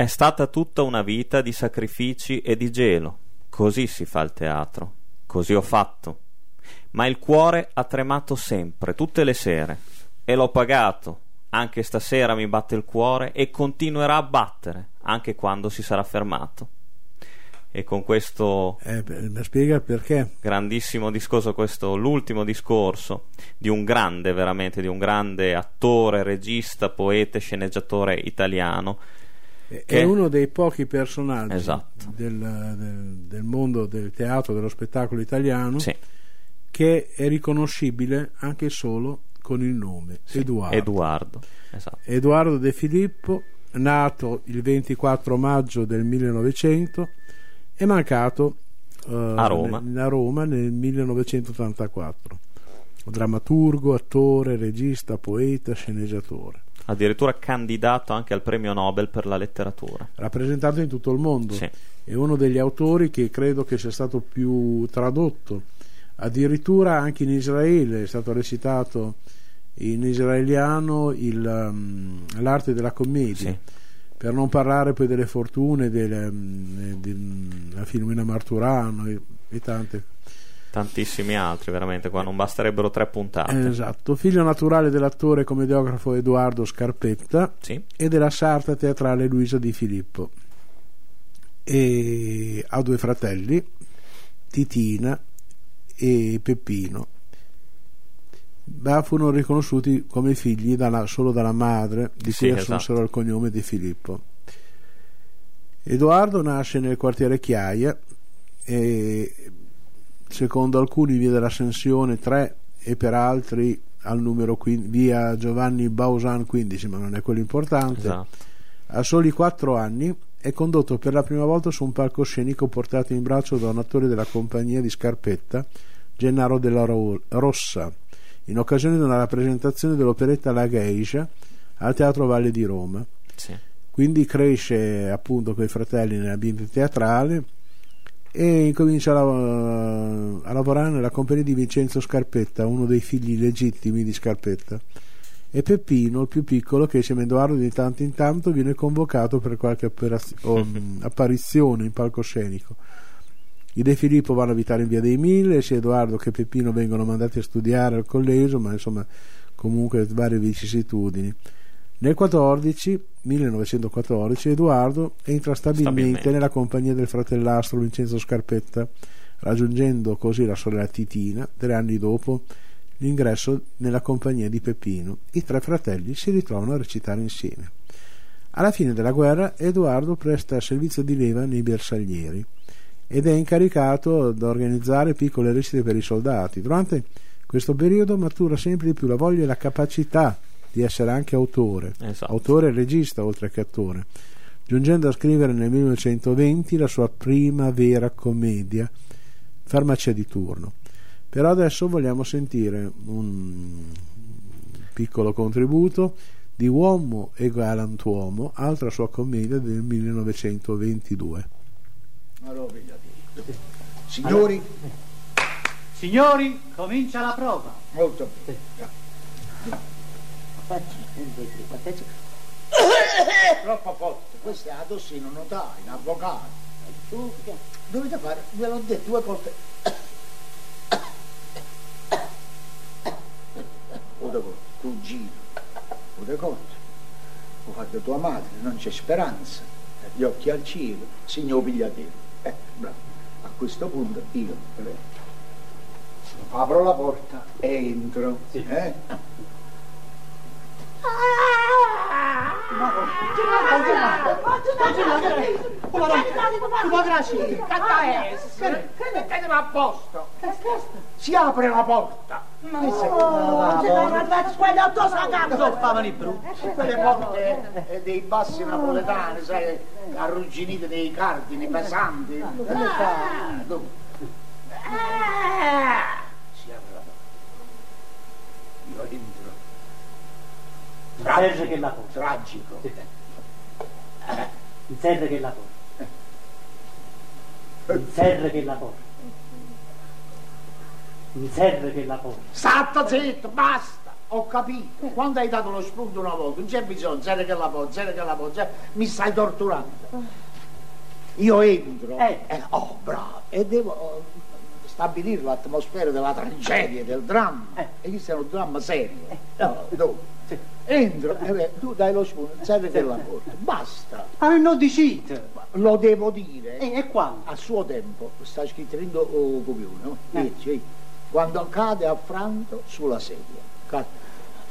È stata tutta una vita di sacrifici e di gelo. Così si fa il teatro. Così ho fatto. Ma il cuore ha tremato sempre, tutte le sere. E l'ho pagato. Anche stasera mi batte il cuore e continuerà a battere, anche quando si sarà fermato. E con questo Eh, beh, mi spiega perché? grandissimo discorso, questo l'ultimo discorso di un grande, veramente, di un grande attore, regista, poeta sceneggiatore italiano. È Che- uno dei pochi personaggi Esatto. del, del- del mondo del teatro, dello spettacolo italiano, Sì, che è riconoscibile anche solo con il nome, sì, Edoardo. Edoardo, esatto. Edoardo De Filippo, nato il 24 maggio del 1900, è mancato eh, A Roma. ne- a Roma nel 1984. Drammaturgo, attore, regista, poeta, sceneggiatore. Addirittura candidato anche al premio Nobel per la letteratura. Rappresentato in tutto il mondo. Sì, È uno degli autori che credo che sia stato più tradotto. Addirittura anche in Israele è stato recitato in israeliano il, um, l'arte della commedia. sì. per non parlare poi delle fortune delle, mm, della Filomena Marturano e, e tante Tantissimi altri, veramente, qua non basterebbero tre puntate. esatto. Figlio naturale dell'attore e commediografo Edoardo Scarpetta Sì, e della sarta teatrale Luisa Di Filippo. E ha due fratelli Titina e Peppino. Ma furono riconosciuti come figli dalla- solo dalla madre di Sì, cui assunsero esatto. il cognome di Filippo. Edoardo nasce nel quartiere Chiaia e secondo alcuni via dell'Ascensione 3 e per altri al numero 15, via Giovanni Bausan 15 ma non è quello importante esatto. a soli 4 anni è condotto per la prima volta su un palcoscenico portato in braccio da un attore della compagnia di Scarpetta, Gennaro della Ro- Rossa, in occasione di una rappresentazione dell'operetta La Geisha al Teatro Valle di Roma. Sì. Quindi cresce appunto con i fratelli nell'ambiente teatrale e incomincia a, lav- a lavorare nella compagnia di Vincenzo Scarpetta, uno dei figli legittimi di Scarpetta. E Peppino, il più piccolo, che insieme a Edoardo di tanto in tanto viene convocato per qualche o, mh, apparizione in palcoscenico. I De Filippo vanno a abitare in via dei Mille, sia Edoardo che Peppino vengono mandati a studiare al collegio, ma insomma comunque varie vicissitudini. Nel 14, 1914 Edoardo entra stabilmente, Stabilmente. nella compagnia del fratellastro Vincenzo Scarpetta, raggiungendo così la sorella Titina, tre anni dopo l'ingresso nella compagnia di Peppino. I tre fratelli si ritrovano a recitare insieme. Alla fine della guerra Edoardo presta servizio di leva nei bersaglieri ed è incaricato da organizzare piccole recite per i soldati. Durante questo periodo matura sempre di più la voglia e la capacità di essere anche autore, Esatto. autore e regista oltre che attore, giungendo a scrivere nel 1920 la sua prima vera commedia, Farmacia di turno. Però adesso vogliamo sentire un piccolo contributo di Uomo e Galantuomo, altra sua commedia del 1922. Signori, Signori, comincia la prova. molto bene. Troppo forte, questo è la tossina notaio, un avvocato. Dovete fare, ve l'ho detto due volte. Ora con cugino, ora conto. Ho fatto tua madre, non c'è speranza. Gli occhi al cielo, signor pigliatelo. Eh, bravo. A questo punto io eh, apro la porta e entro. Eh? Come grazie? Mettete a posto. Si apre la porta. Quelle porte dei bassi napoletani, sai, arrugginite dei cardini pesanti. Dunque. Ah, si apre la porta. Io entro. Tragico. che la porta. Tragico. Il serre che la porta. Il serre che la porta. Il serre che la porta. Stato zitto, basta! Ho capito. Quando hai dato lo spunto una volta, non c'è bisogno, serre che la porta, serre che la porta, mi stai torturando. Io entro, eh. eh, oh bravo, e devo stabilire l'atmosfera della tragedia, del dramma. Eh. E questo è un dramma serio. Eh. No, dove? Sì. Entro, eh, tu dai lo spunto, serve che la porta, basta. Ma non dicite. Lo devo dire. E, e quando? A suo tempo, sta scritto in oh, copione, no? Eh. Dice, quando cade affranto sulla sedia. Cade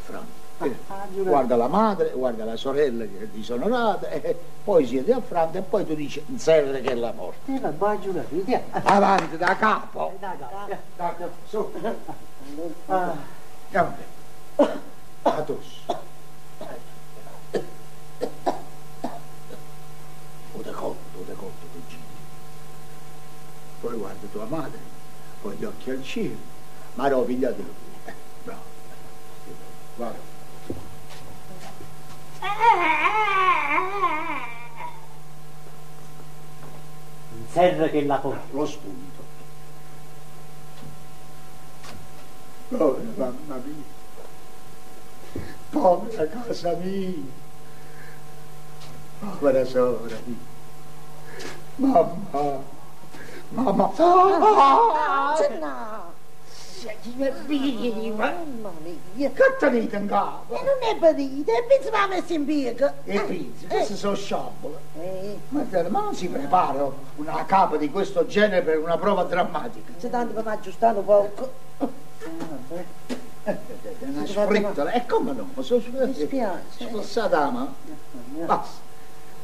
affranto. Eh, guarda la madre, guarda la sorella che è disonorata, e poi siete affranto e poi tu dici zerre che è la morte. Eh, Avanti da capo. Da capo. Da capo. Su. Ah. Andiamo bene. Atus. O da conto, o da conto, cugino. Poi guarda tua madre, con gli occhi al cielo, ma no, pigliatelo. Eh, bravo. Guarda. Serra che la porta. Lo spunto. Povera mamma mia. Povera casa mia. Povera sora mia. Mamma. Mamma. Ah, no. Mamma mia. Che tenete in capo? E non è e pensi mi ha messo in piega. E pensi, queste sono sciobole. Eh. Ma, ma non si prepara una capa di questo genere per una prova drammatica? Se tanto per aggiustare un poco. Una sfrittola, e come no? Mi spiace. Spostata la mano. Basta.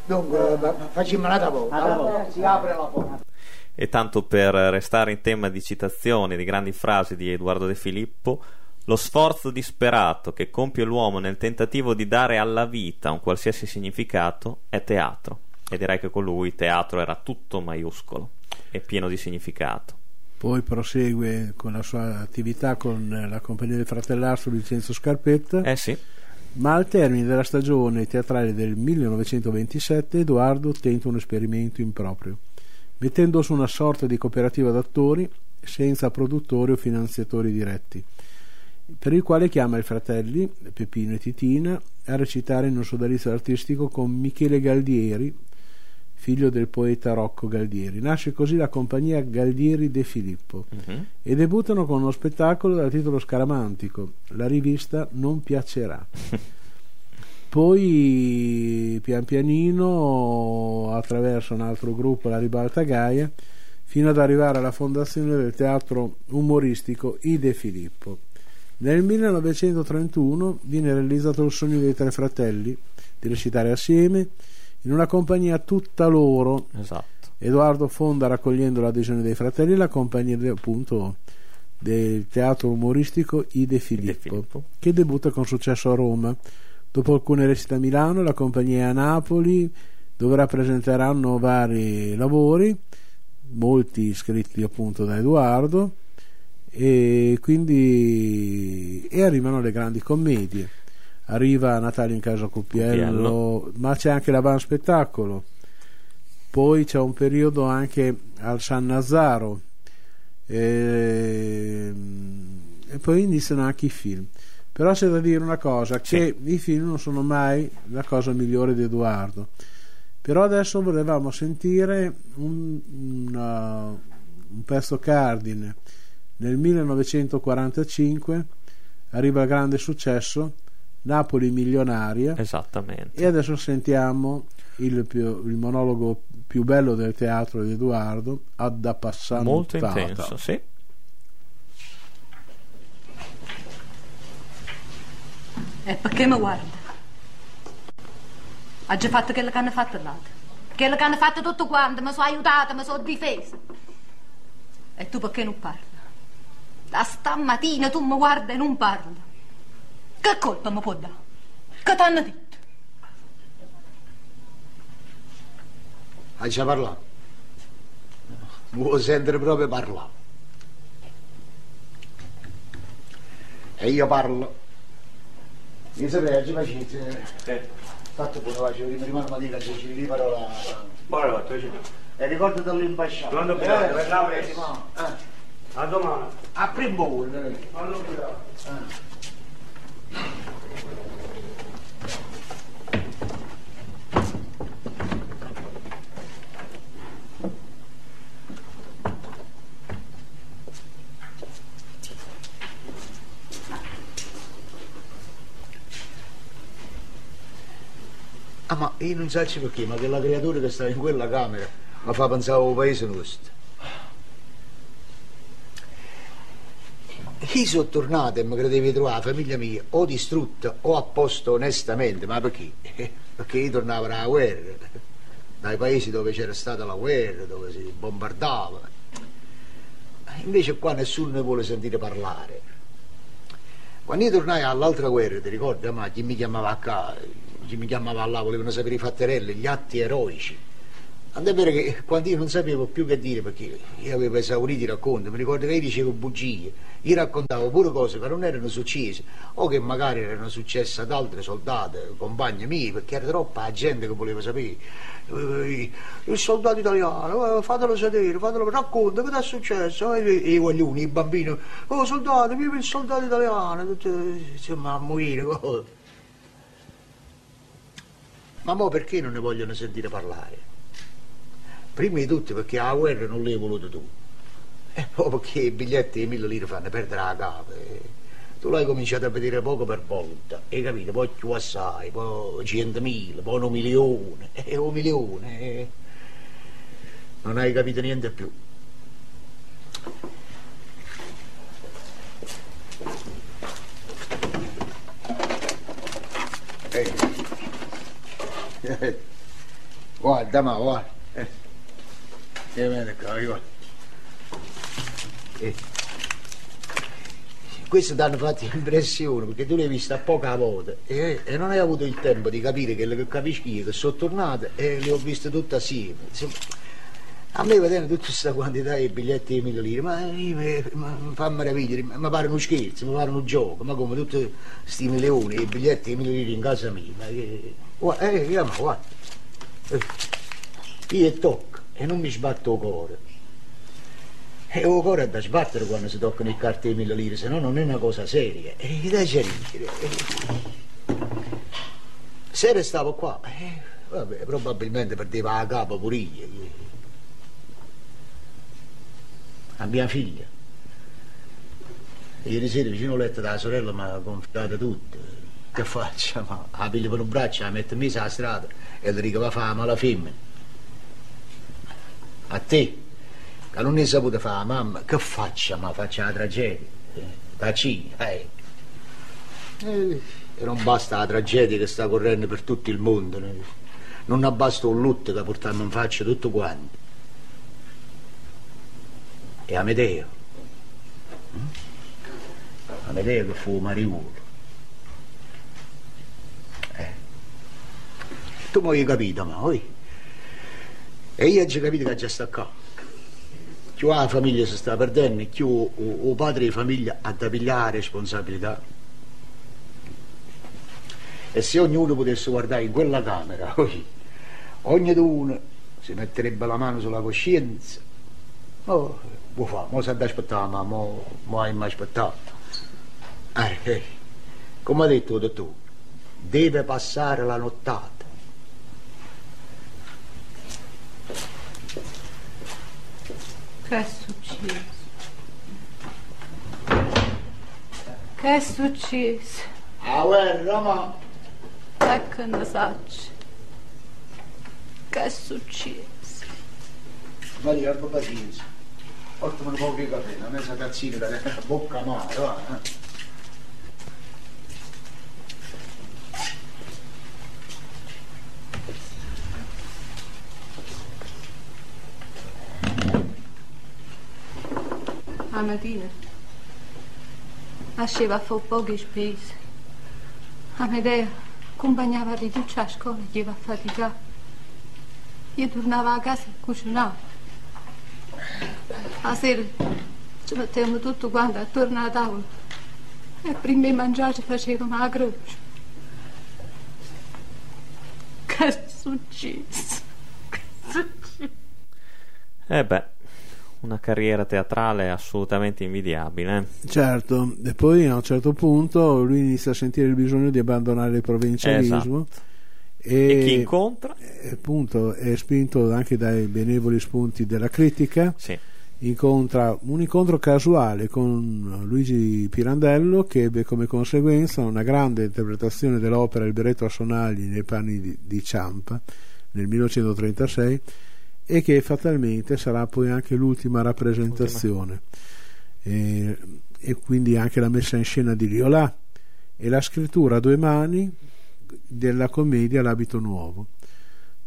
Dunque, facciamo una da poco. Si apre la porta. E tanto per restare in tema di citazioni, di grandi frasi di Edoardo De Filippo, lo sforzo disperato che compie l'uomo nel tentativo di dare alla vita un qualsiasi significato è teatro. E direi che con lui teatro era tutto maiuscolo e pieno di significato. Poi prosegue con la sua attività con la compagnia del fratellastro Vincenzo Scarpetta. Eh sì. Ma al termine della stagione teatrale del 1927 Edoardo tenta un esperimento improprio mettendo su una sorta di cooperativa d'attori senza produttori o finanziatori diretti, per il quale chiama i fratelli Peppino e Titina a recitare in un sodalizio artistico con Michele Galdieri, figlio del poeta Rocco Galdieri. Nasce così la compagnia Galdieri De Filippo uh-huh. e debuttano con uno spettacolo dal titolo scaramantico, La rivista Non piacerà. Poi pian pianino attraverso un altro gruppo, la Ribalta Gaia, fino ad arrivare alla fondazione del teatro umoristico Ide Filippo. Nel 1931 viene realizzato il sogno dei tre fratelli di recitare assieme in una compagnia tutta loro. Esatto. Edoardo fonda raccogliendo l'adesione dei fratelli la compagnia appunto del teatro umoristico Ide Filippo, Ide Filippo, che debutta con successo a Roma Dopo alcune recite a Milano, la compagnia a Napoli, dove rappresenteranno vari lavori, molti scritti appunto da Edoardo, e quindi e arrivano le grandi commedie. Arriva Natale in casa Coppiello, Coppiello. ma c'è anche la Van Spettacolo. Poi c'è un periodo anche al San Nazzaro, e, e poi iniziano anche i film. Però c'è da dire una cosa, sì. che i film non sono mai la cosa migliore di Edoardo. Però adesso volevamo sentire un, una, un pezzo cardine. Nel 1945 arriva il grande successo Napoli milionaria. Esattamente. E adesso sentiamo il, più, il monologo più bello del teatro di Edoardo, Ad Passano. Molto intenso, sì. E perché mi guarda? Ha già fatto quello che hanno fatto l'altro. Quello che hanno fatto tutto quanto, mi sono aiutato, mi sono difesa. E tu perché non parli? Da stamattina tu mi guardi e non parli. Che colpa mi può dare? Che ti hanno detto? Hai già parlato? Vuoi sentire proprio parlare? E io parlo. Mi saprei, oggi facete. Fatto pure faccio, prima non mi dica se ci di parola. Buonanotte, ci E ricordo dall'imbasciato. Quando piove, Eh, eh, ma- eh, A domani. A primo volo. eh. Ah, ma io non so perché, ma quella creatura che sta in quella camera mi fa pensare al paese nostro. Io sono tornato e mi credevi trovare la famiglia mia o distrutta o a posto onestamente, ma perché? Perché io tornavo dalla guerra, dai paesi dove c'era stata la guerra, dove si bombardava. Invece qua nessuno ne vuole sentire parlare. Quando io tornai all'altra guerra, ti ricordi, ma chi mi chiamava qua, chi mi chiamava là, volevano sapere i fatterelli, gli atti eroici. Tant'è vero che quando io non sapevo più che dire, perché io avevo esaurito i racconti, mi ricordo che io dicevo bugie, io raccontavo pure cose che non erano successe, o che magari erano successe ad altri soldati, compagni miei, perché era troppa gente che voleva sapere. Eh, Il soldato italiano, eh, fatelo sapere, fatelo, racconta ti è successo, e i guaglioni, i bambini, oh soldato, vive il soldato italiano, tutte, insomma, a morire. Ma mo perché non ne vogliono sentire parlare? Prima di tutto perché la guerra non l'hai voluto tu. E poi perché i biglietti di mille lire fanno perdere la capa. Tu l'hai cominciato a vedere poco per volta, hai capito? Poi più assai, poi centomila, poi un milione, e un milione. e Non hai capito niente più. Guarda, ma guarda. Eh. E vieni qua, guarda. Eh. Questo ti hanno fatto impressione perché tu l'hai vista poca volta e, e non hai avuto il tempo di capire che che capisci io, che sono tornato e le ho viste tutte assieme. Insomma, a me vedendo tutta questa quantità di biglietti di mille lire, ma, mi- ma fa meraviglia, mi pare uno scherzo, mi pare un gioco, ma come tutti questi milioni di biglietti di mille lire in casa mia. Ma che... Guarda, eh, io, ma guarda. Eh, Io tocco e non mi sbatto il cuore. E il cuore è da sbattere quando si toccano i carte di mille lire, se no non è una cosa seria. E da ridere. E... Se restavo qua, eh, vabbè, probabilmente perdeva la capa pure io. A mia figlia. Ieri sera vicino al letto della sorella mi ha confidato tutto. Che faccio? Ma la piglio per un braccio, la metto in messa alla strada e le dico va a fare male femmina. A te, che non ne saputo fare mamma, che faccio? Ma faccio la tragedia. Eh, Taccini, eh. Eh, E non basta la tragedia che sta correndo per tutto il mondo. né? Non abbasta un lutto che portiamo in faccia tutto quanto. E Amedeo. Mm? Amedeo che fu mariuolo. Eh. Tu mi hai capito, ma oi? E io ho capito che già sta qua. Più la famiglia si sta perdendo, più il padre di famiglia ha da pigliare responsabilità. E se ognuno potesse guardare in quella camera, oi, ognuno si metterebbe la mano sulla coscienza. Oh, aspettare, ma mo, mo hai mai aspettato. Eh, eh, come ha detto dottore, deve passare la nottata. Che è successo? Che è successo? Ah, guerra, ma... Ecco ne sacci. Che è successo? Maria, pazienza. Portami un po' di caffè, una mezza tazzina da bocca amara, va. Eh. La mattina Asceva a fare poche spese. Amedea accompagnava a riduccia a scuola, gli va a faticare. Io tornava a casa e cucinava. La sera ci mettevamo tutto quanto attorno a tavola e prima di mangiare ci facevamo la croce. Che è successo? Che è successo? Eh beh, una carriera teatrale assolutamente invidiabile. eh. Certo, e poi a un certo punto lui inizia a sentire il bisogno di abbandonare il provincialismo. E chi incontra? e appunto è spinto anche dai benevoli spunti della critica Sì. Incontra un incontro casuale con Luigi Pirandello che ebbe come conseguenza una grande interpretazione dell'opera Il berretto a sonagli nei panni di, di Ciampa nel 1936 e che fatalmente sarà poi anche l'ultima rappresentazione. E, e quindi anche la messa in scena di Liolà e la scrittura a due mani della commedia L'abito nuovo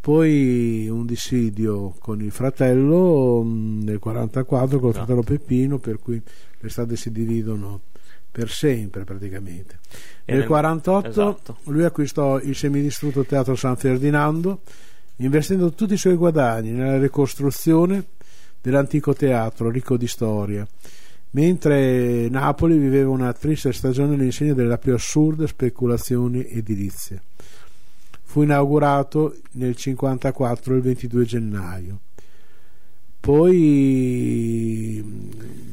poi un dissidio con il fratello mh, nel 44 col No. fratello Peppino per cui le strade si dividono per sempre praticamente E nel nel- 48 esatto. lui acquistò il semidistrutto Teatro San Ferdinando investendo tutti i suoi guadagni nella ricostruzione dell'antico teatro ricco di storia mentre Napoli viveva una triste stagione all'insegna delle più assurde speculazioni edilizie fu inaugurato nel 54 il 22 gennaio poi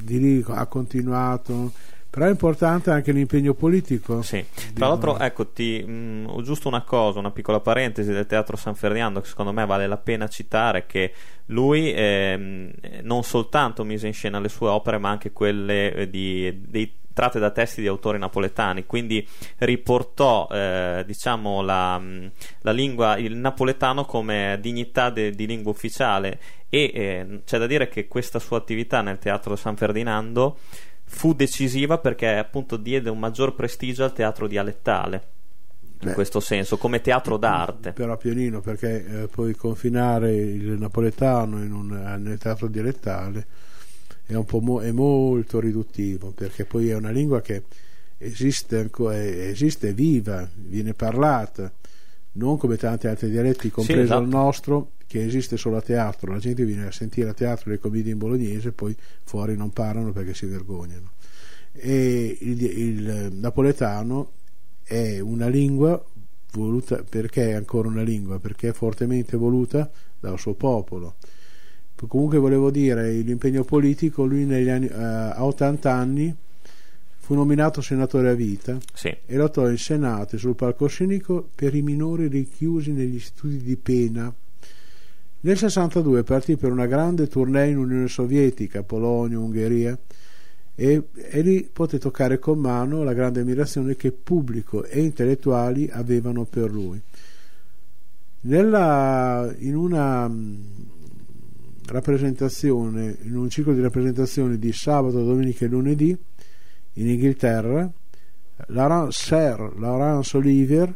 di lì ha continuato però è importante anche l'impegno politico Sì. Tra l'altro, ecco, ti, mh, ho giusto una cosa, una piccola parentesi del Teatro San Ferdinando che secondo me vale la pena citare, che lui ehm, non soltanto mise in scena le sue opere, ma anche quelle eh, di, dei- tratte da testi di autori napoletani, quindi riportò eh, diciamo la, mh, la lingua, il napoletano come dignità de- di lingua ufficiale e eh, c'è da dire che questa sua attività nel Teatro San Ferdinando fu decisiva perché appunto diede un maggior prestigio al teatro dialettale in Beh. questo senso come teatro d'arte però pianino perché eh, poi confinare il napoletano in un, nel teatro dialettale è, un po mo- è molto riduttivo perché poi è una lingua che esiste ancora esiste viva viene parlata non come tanti altri dialetti compreso esatto. il nostro che esiste solo a teatro. La gente viene a sentire a teatro le commedie in bolognese poi fuori non parlano perché si vergognano. E il, il napoletano è una lingua voluta perché è ancora una lingua? Perché è fortemente voluta dal suo popolo comunque volevo dire l'impegno politico lui anni, eh, a 80 anni fu nominato senatore a vita sì e lottò in senato e sul palcoscenico per i minori richiusi negli istituti di pena nel 62 partì per una grande tournée in Unione Sovietica, Polonia, Ungheria e, e lì poté toccare con mano la grande ammirazione che pubblico e intellettuali avevano per lui. Nella, in una rappresentazione, in un ciclo di rappresentazioni di sabato, domenica e lunedì in Inghilterra, Laurent, Sir Laurence Olivier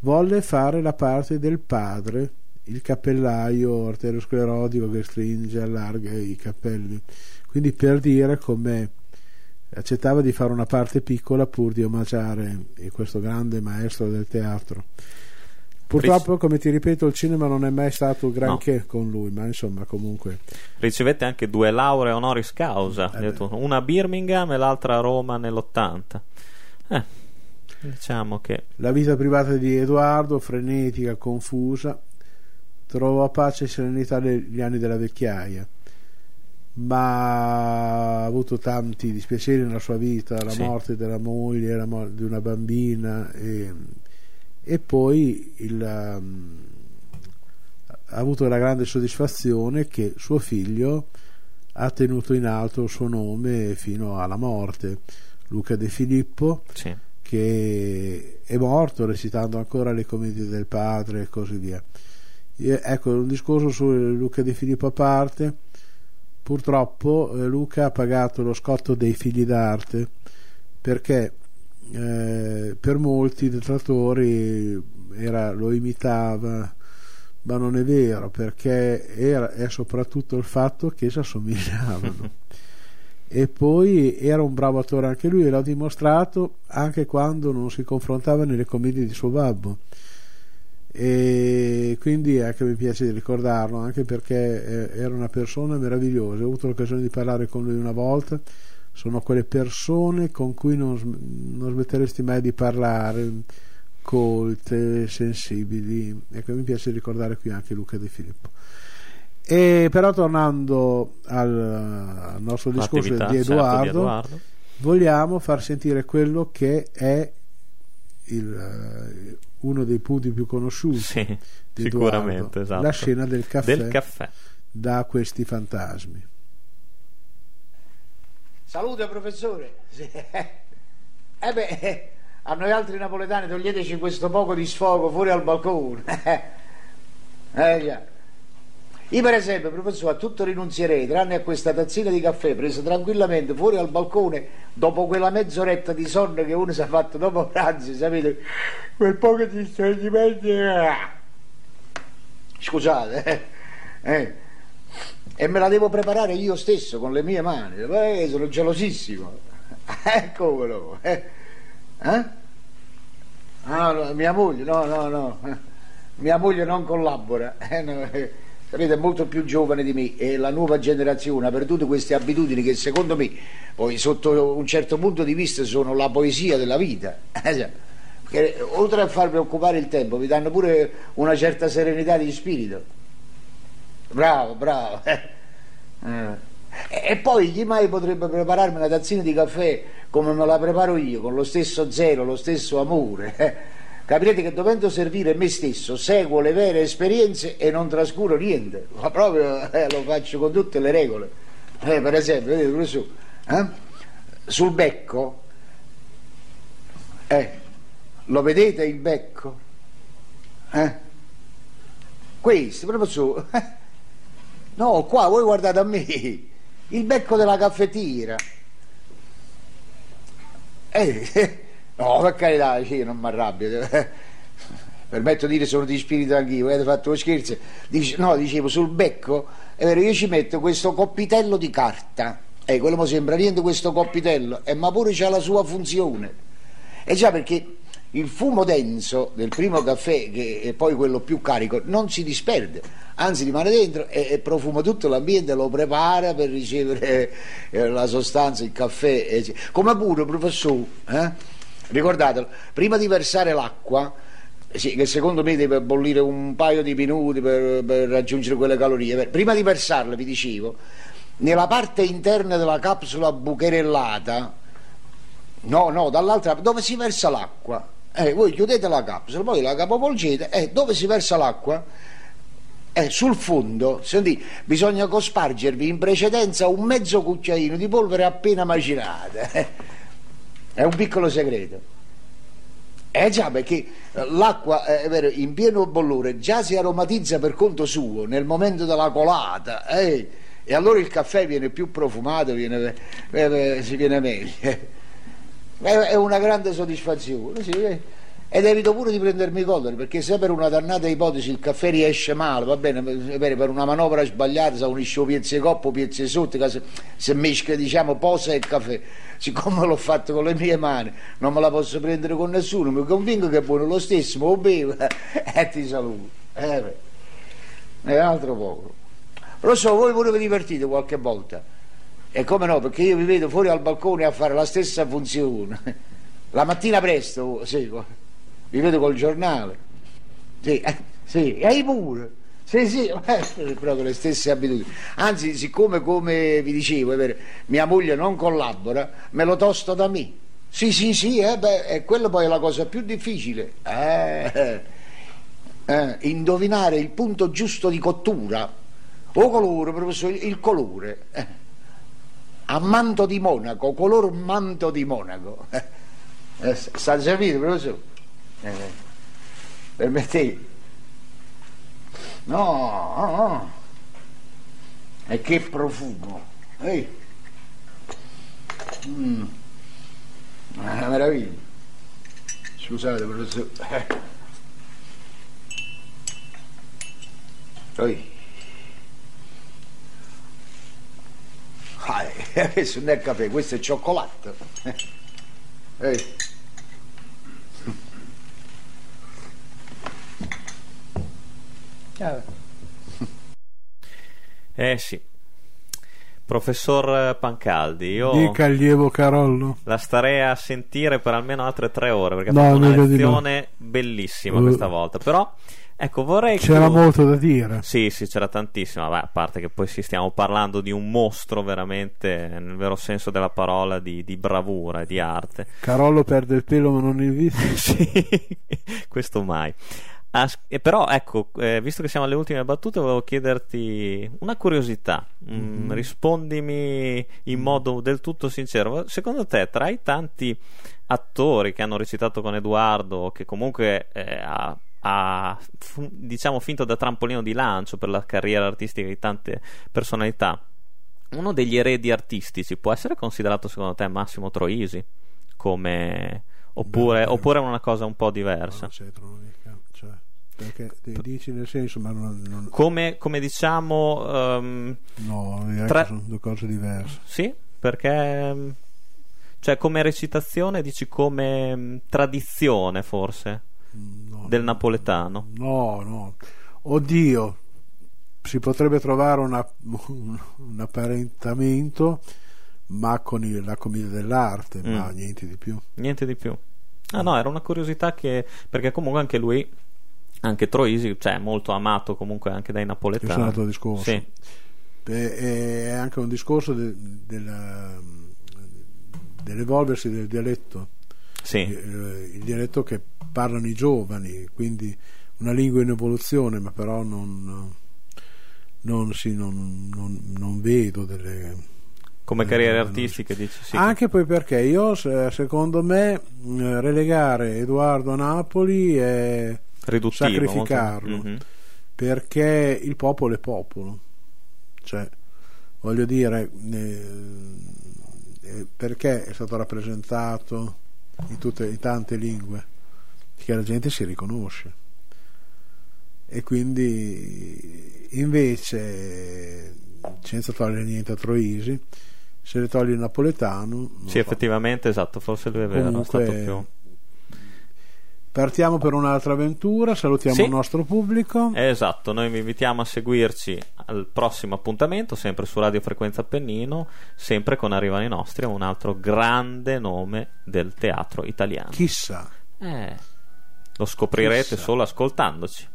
volle fare la parte del padre, il cappellaio arteriosclerotico che stringe e allarga i capelli. Quindi per dire come accettava di fare una parte piccola pur di omaggiare questo grande maestro del teatro. Purtroppo, come ti ripeto, il cinema non è mai stato granché con lui, ma insomma, comunque. ricevette anche due lauree honoris causa Eh una a Birmingham e l'altra a Roma nell'80 eh, diciamo che La vita privata di Edoardo, frenetica, confusa, trovò pace e serenità negli anni della vecchiaia, ma ha avuto tanti dispiaceri nella sua vita, la Sì. morte della moglie, la morte di una bambina e, e poi il, um, ha avuto la grande soddisfazione che suo figlio ha tenuto in alto il suo nome fino alla morte, Luca De Filippo sì, che è morto recitando ancora le commedie del padre e così via. E- ecco, un discorso su Luca di Filippo a parte. Purtroppo eh, Luca ha pagato lo scotto dei figli d'arte perché eh, per molti detrattori era- lo imitava, ma non è vero perché era, è soprattutto il fatto che si assomigliavano. e poi era un bravo attore anche lui e l'ha dimostrato anche quando non si confrontava nelle commedie di suo babbo e quindi anche mi piace ricordarlo anche perché eh, era una persona meravigliosa ho avuto l'occasione di parlare con lui una volta sono quelle persone con cui non, non smetteresti mai di parlare colte, sensibili. Ecco mi piace ricordare qui anche Luca De Filippo. E però tornando al, nostro discorso di Edoardo, certo, di Edoardo, vogliamo far sentire quello che è il, uno dei punti più conosciuti sì, di sicuramente Edoardo, esatto. la scena del caffè, del caffè. da questi fantasmi Salute professore. Sì. Eh beh, a noi altri napoletani toglieteci questo poco di sfogo fuori al balcone. Eh già. Io per esempio, professore, a tutto rinunzierei, tranne a questa tazzina di caffè presa tranquillamente fuori al balcone dopo quella mezz'oretta di sonno che uno si è fatto dopo pranzo, sapete? Quel poco di stringimenti. Scusate, eh. Eh e me la devo preparare io stesso con le mie mani. Eh, sono gelosissimo. Eccolo. Eh? eh? Ah, no, mia moglie, no, no, no. Mia moglie non collabora. Eh, no, eh. Sapete, è molto più giovane di me e la nuova generazione ha perduto queste abitudini che secondo me, poi sotto un certo punto di vista, sono la poesia della vita. Eh, Perché oltre a farvi occupare il tempo, vi danno pure una certa serenità di spirito. Bravo, bravo. Eh. E poi chi mai potrebbe prepararmi una tazzina di caffè come me la preparo io, con lo stesso zelo, lo stesso amore? Capirete che dovendo servire me stesso seguo le vere esperienze e non trascuro niente, ma proprio eh, lo faccio con tutte le regole. Eh, per esempio, vedete professore, eh? sul becco, eh, lo vedete il becco? Eh? Questo, professore. No, qua voi guardate a me, il becco della caffettiera. Eh, no, per carità, io non mi arrabbio. Permetto di dire sono di spirito anch'io, avete fatto scherzo. Dice, no, dicevo, sul becco, è vero, io ci metto questo coppitello di carta. Eh, quello mi sembra niente questo coppitello, eh, ma pure c'ha la sua funzione. E già perché il fumo denso del primo caffè, che è poi quello più carico, non si disperde, anzi rimane dentro e, profuma tutto l'ambiente, lo prepara per ricevere eh, la sostanza, il caffè. Come pure, professore, eh? ricordatelo, prima di versare l'acqua, sì, che secondo me deve bollire un paio di minuti per, per raggiungere quelle calorie, prima di versarla, vi dicevo, nella parte interna della capsula bucherellata, no, no, dall'altra, dove si versa l'acqua, eh, voi chiudete la capsula, poi la capovolgete e eh, dove si versa l'acqua? Eh, sul fondo, senti, bisogna cospargervi in precedenza un mezzo cucchiaino di polvere appena macinata. È un piccolo segreto. Eh già, perché l'acqua, vero, in pieno bollore già si aromatizza per conto suo nel momento della colata, eh, e allora il caffè viene più profumato, viene, eh, si viene meglio è una grande soddisfazione sì, eh. ed evito pure di prendermi collera perché se per una dannata ipotesi il caffè riesce male va bene per una manovra sbagliata se unisce piezze coppo piezze sotto se, se mischia diciamo posa e caffè. Siccome l'ho fatto con le mie mani non me la posso prendere con nessuno mi convinco che è buono lo stesso ma lo bevo e ti saluto. Eh, è altro poco. Lo so voi pure vi divertite qualche volta e come no, perché io vi vedo fuori al balcone a fare la stessa funzione. La mattina presto, sì, vi vedo col giornale. Sì, eh, sì, e hai pure. Sì, sì, eh, proprio le stesse abitudini. Anzi, siccome, come vi dicevo, vero, mia moglie non collabora, me lo tosto da me. Sì, sì, sì, eh, beh, e quello poi è la cosa più difficile. Eh, eh, indovinare il punto giusto di cottura. O colore, professore, il colore. A manto di monaco, color manto di monaco. Eh, sta capito, professore? Eh, permettete? No, no, no. E che profumo. Ehi. Mm. Una meraviglia. Scusate, professore. Eh. Ah, eh, questo non è caffè, questo è cioccolato. Ehi. Ah, Eh sì. Professor Pancaldi, io Dica il lievo Carollo. la starei a sentire per almeno altre tre ore perché ha No, fatto una no. lezione bellissima Uh. questa volta. Però, ecco, vorrei C'era tu- molto da dire. Sì, sì, c'era tantissimo. Beh, a parte che poi sì, stiamo parlando di un mostro veramente, nel vero senso della parola, di, di bravura e di arte. Carollo perde il pelo ma non il viso. sì, questo mai. Ah, s- e però, ecco, eh, visto che siamo alle ultime battute, volevo chiederti una curiosità. Mm, Mhm. Rispondimi in modo del tutto sincero. Secondo te, tra i tanti attori che hanno recitato con Edoardo, che comunque eh, ha, ha, fu- diciamo finto da trampolino di lancio per la carriera artistica di tante personalità, uno degli eredi artistici può essere considerato secondo te Massimo Troisi? Come... Oppure, Beh, oppure è una cosa un po' diversa? No, c'entrano mica, cioè, perché ti dici nel senso, ma non, non- Come, come diciamo, ehm, no, Tra- sono due cose diverse. sì, perché cioè come recitazione dici come tradizione forse del napoletano. No, no. Oddio, si potrebbe trovare una- un, un apparentamento, ma con il- la commedia dell'arte, ma Mm. niente di più. Niente di più. Ah no, era una curiosità che perché comunque anche lui anche Troisi, cioè molto amato comunque anche dai napoletani. È un altro discorso. Sì. Beh, È anche un discorso de- della- dell'evolversi del dialetto. Sì. Eh, il dialetto che parlano i giovani, quindi una lingua in evoluzione, ma però non, non, sì, non- non- vedo delle... Come Eh, carriere no. artistiche dici sì. Anche poi perché io, se- secondo me, mh, relegare Edoardo a Napoli è Riduttivo, sacrificarlo, molto- Mhm. perché il popolo è popolo. Cioè, voglio dire, eh, eh, perché è stato rappresentato in, tutte, in tante lingue, che la gente si riconosce. E quindi, invece, senza togliere niente a Troisi, se le togli il napoletano, Sì, so. effettivamente, esatto, forse lui è Comunque, stato più Partiamo per un'altra avventura, salutiamo Sì. il nostro pubblico. Esatto, noi vi invitiamo a seguirci al prossimo appuntamento, sempre su Radio Frequenza Appennino, sempre con Arrivano i Nostri, un altro grande nome del teatro italiano. Chissà. Eh, lo scoprirete Chissà. solo ascoltandoci.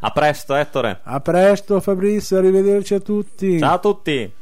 A presto, Ettore. A presto Fabrizio, arrivederci a tutti. Ciao a tutti.